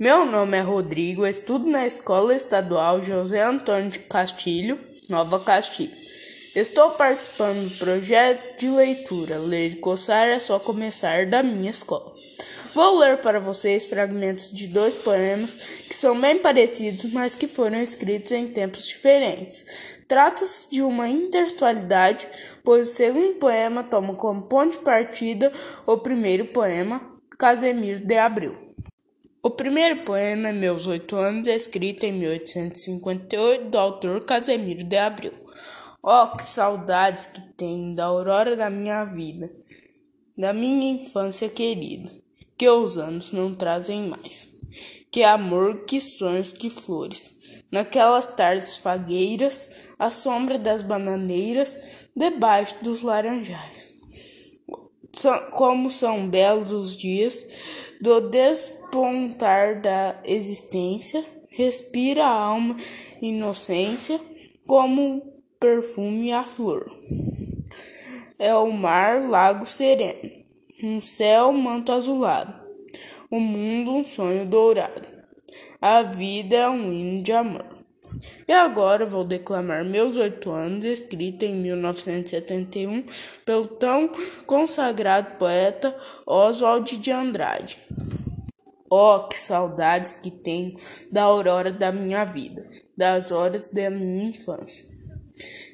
Meu nome é Rodrigo, estudo na Escola Estadual José Antônio de Castilho, Nova Castilho. Estou participando do projeto de leitura Ler e Coçar é só começar da minha escola. Vou ler para vocês fragmentos de dois poemas que são bem parecidos, mas que foram escritos em tempos diferentes. Trata-se de uma intertextualidade, pois o segundo poema toma como ponto de partida o primeiro poema, Casemiro de Abril. O primeiro poema é Meus Oito Anos, escrito em 1858, do autor Casemiro de Abril. Oh, que saudades que tenho da aurora da minha vida, da minha infância querida que os anos não trazem mais. Que amor, que sonhos, que flores. Naquelas tardes fagueiras, à sombra das bananeiras, debaixo dos laranjais. Como são belos os dias do despontar da existência, respira a alma inocência como perfume a flor. É o mar, lago sereno um céu, manto azulado. O mundo, um sonho dourado. A vida é um hino de amor. E agora vou declamar Meus Oito Anos, escrita em 1971 pelo tão consagrado poeta Oswald de Andrade. Oh, que saudades que tenho da aurora da minha vida, das horas da minha infância,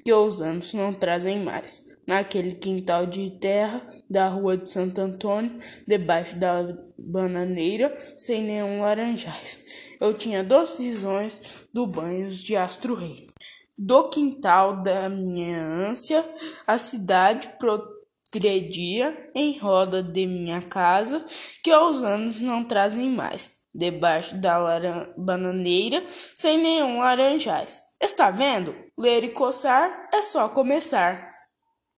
que os anos não trazem mais naquele quintal de terra da rua de Santo Antônio, debaixo da bananeira, sem nenhum laranjais. Eu tinha doces visões do banho de Astro Rei. Do quintal da minha ânsia, a cidade progredia em roda de minha casa, que aos anos não trazem mais, debaixo da bananeira, sem nenhum laranjais. Está vendo? Ler e coçar é só começar.